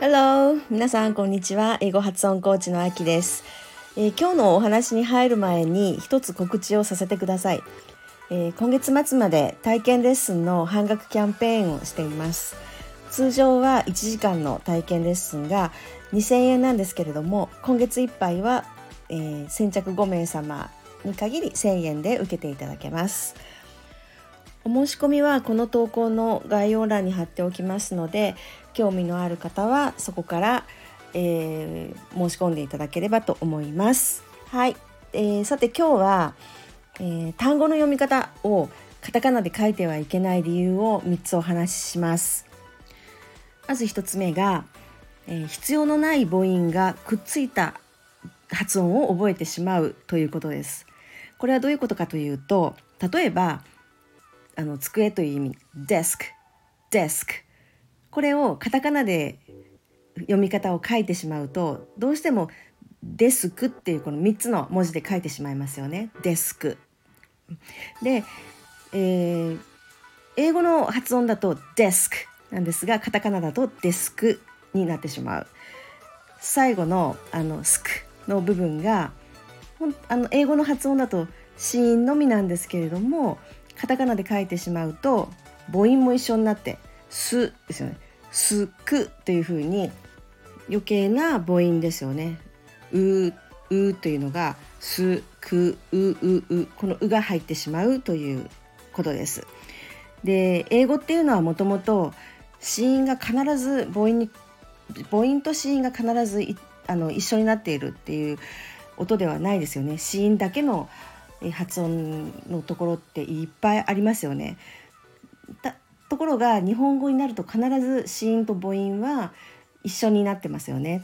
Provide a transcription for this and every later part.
Hello! 皆さん、こんにちは。英語発音コーチのあきです、えー、今日のお話に入る前に一つ告知をさせてください、えー、今月末まで体験レッスンの半額キャンペーンをしています。通常は1時間の体験レッスンが2000円なんですけれども、今月いっぱいは、えー、先着5名様に限り1000円で受けていただけます。お申し込みはこの投稿の概要欄に貼っておきますので興味のある方はそこから、えー、申し込んでいただければと思います。はい、えー、さて今日は、えー、単語の読み方をカタカナで書いてはいけない理由を3つお話しします。まず1つ目が、え必要のない母音がくっついた発音を覚えてしまうということです。これはどういうことかというと例えばあの机という意味デスクデスクこれをカタカナで読み方を書いてしまうとどうしてもデスクっていうこの3つの文字で書いてしまいますよね。デスクで、えー、英語の発音だとデスクなんですがカタカナだとデスクになってしまう。最後のあのスクの部分があの英語の発音だと子音のみなんですけれどもカタカナで書いてしまうと母音も一緒になって「す」ですよね「すく」というふうに余計な母音ですよね。ううというのが「すくううう」この「う」が入ってしまうということです。で英語っていうのはもともと子音が必ず母音に母音と子音が必ずあの一緒になっているっていう音ではないですよね。子音だけの発音のところっていっぱいありますよね。ところが日本語になると必ず子音と母音は一緒になってますよね。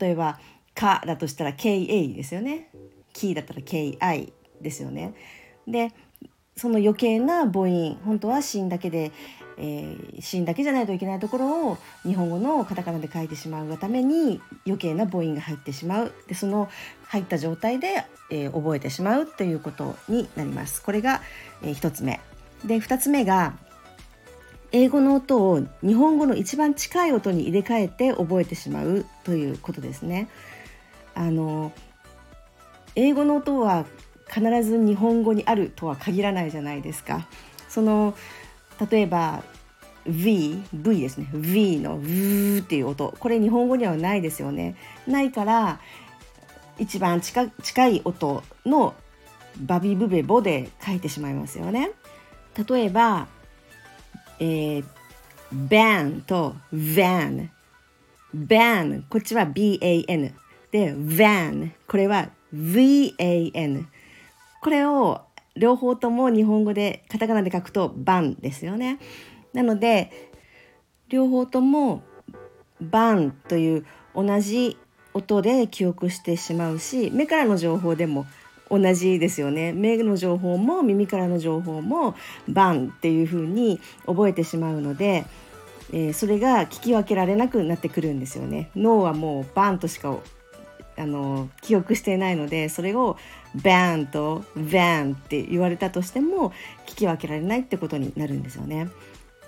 例えば「か」だとしたら「KA」ですよね。「キー」だったら「KI」ですよね。でその余計な母音本当は子音だけでえー、シーンだけじゃないといけないところを日本語のカタカナで書いてしまうがために余計な母音が入ってしまうでその入った状態で、えー、覚えてしまうということになります。これが、えー、1つ目で2つ目が英語の音を日本語の一番近い音に入れ替えて覚えてしまうということですね。あの英語の音は必ず日本語にあるとは限らないじゃないですか。その例えば V、V ですね。V の V っていう音。これ日本語にはないですよね。ないから一番近近い音のバビブベボで書いてしまいますよね。例えば、えー、ban と van。ban こっちは ban で van これは van これを両方とも日本語でカタカナで書くとバンですよね。なので両方ともバンという同じ音で記憶してしまうし目からの情報でも同じですよね目の情報も耳からの情報もバンっていう風に覚えてしまうので、えー、それが聞き分けられなくなってくるんですよね脳はもうバンとしかあの記憶していないのでそれをバーンとバーンって言われたとしても聞き分けられないってことになるんですよね。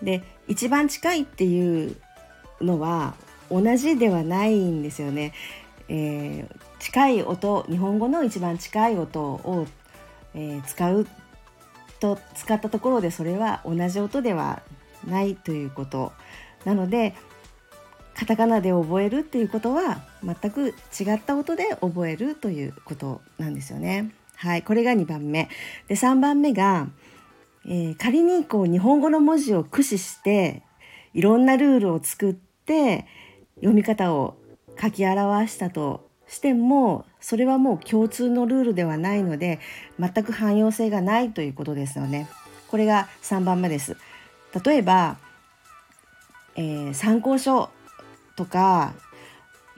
で一番近いっていうのは同じではないんですよね。えー、近い音日本語の一番近い音を、えー、使うと使ったところでそれは同じ音ではないということなのでカタカナで覚えるっていうことは全く違った音で覚えるということなんですよね。はい、これが2番目。で3番目が、えー、仮にこう日本語の文字を駆使していろんなルールを作って読み方を書き表したとしてもそれはもう共通のルールではないので全く汎用性がないということですよね。これが3番目です。例えば、えー、参考書とか、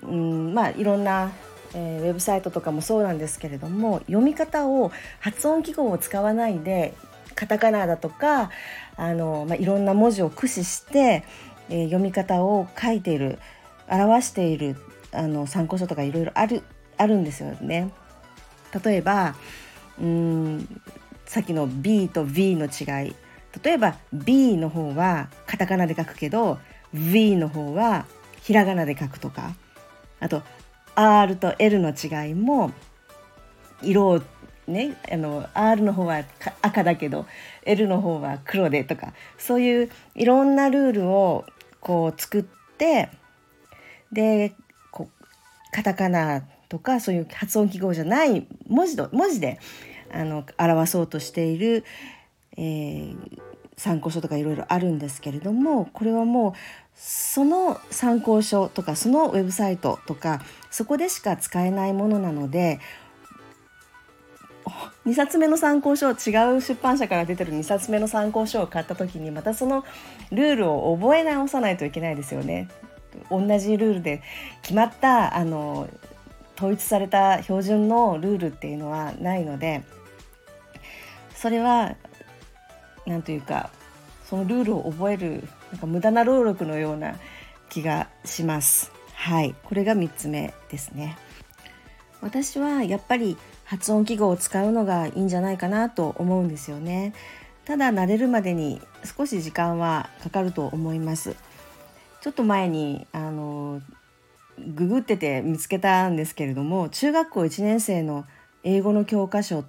うんまあ、いろんな、えー、ウェブサイトとかもそうなんですけれども読み方を発音記号を使わないでカタカナだとかあの、まあ、いろんな文字を駆使して、えー、読み方を書いている表しているあの参考書とかいろいろあるあるんですよね。例えばうんさっきの B と V の違い例えば B の方はカタカナで書くけど V の方はひらがなで書くとか。あと R と L の違いも色をねあの R の方は赤だけど L の方は黒でとかそういういろんなルールをこう作ってでこうカタカナとかそういう発音記号じゃない文字文字であの表そうとしている、えー、参考書とかいろいろあるんですけれどもこれはもうその参考書とかそのウェブサイトとかそこでしか使えないものなので2冊目の参考書違う出版社から出てる2冊目の参考書を買った時にまたそのルールを覚え直さないといけないですよね。同じルールで決まったあの統一された標準のルールっていうのはないのでそれは何というかそのルールを覚えるなんか無駄な労力のような気がします。はい、これが3つ目ですね。私はやっぱり発音記号を使うのがいいんじゃないかなと思うんですよね。ただ慣れるまでに少し時間はかかると思います。ちょっと前にあのググってて見つけたんですけれども中学校1年生の英語の教科書っ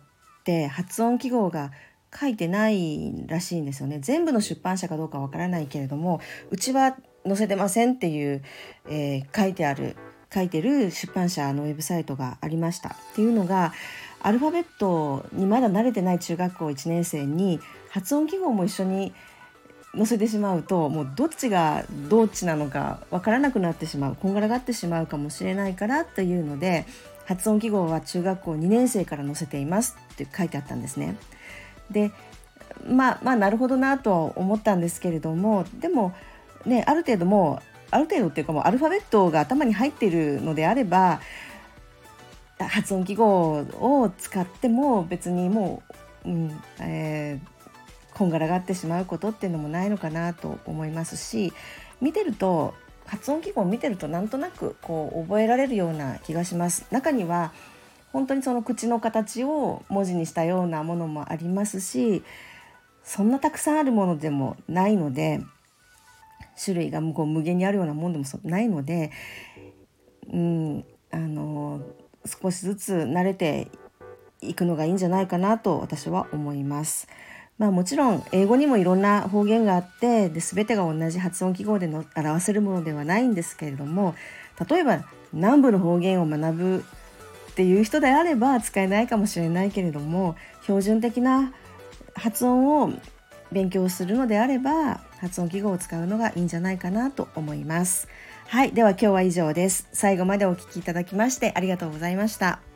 て発音記号が書いてないらしいんですよね全部の出版社かどうかわからないけれどもうちは載せてませんっていう、えー、書いてある書いてる出版社のウェブサイトがありましたっていうのがアルファベットにまだ慣れてない中学校1年生に発音記号も一緒に載せてしまうともうどっちがどっちなのか分からなくなってしまうこんがらがってしまうかもしれないからというので発音記号は中学校2年生から載せていますって書いてあったんですね。でまあまあなるほどなとは思ったんですけれどもでもねある程度もうある程度っていうかもうアルファベットが頭に入っているのであれば発音記号を使っても別にもう、うんえー、こんがらがってしまうことっていうのもないのかなと思いますし見てると発音記号を見てるとなんとなくこう覚えられるような気がします。中には本当にその口の形を文字にしたようなものもありますしそんなたくさんあるものでもないので種類がこう無限にあるようなもんでもないので、うん、あの少しずつ慣れていくのがいいんじゃないかなと私は思います。まあ、もちろん英語にもいろんな方言があってで全てが同じ発音記号での表せるものではないんですけれども例えば南部の方言を学ぶっていう人であれば使えないかもしれないけれども標準的な発音を勉強するのであれば発音記号を使うのがいいんじゃないかなと思います。はい、では今日は以上です。最後までお聴きいただきましてありがとうございました。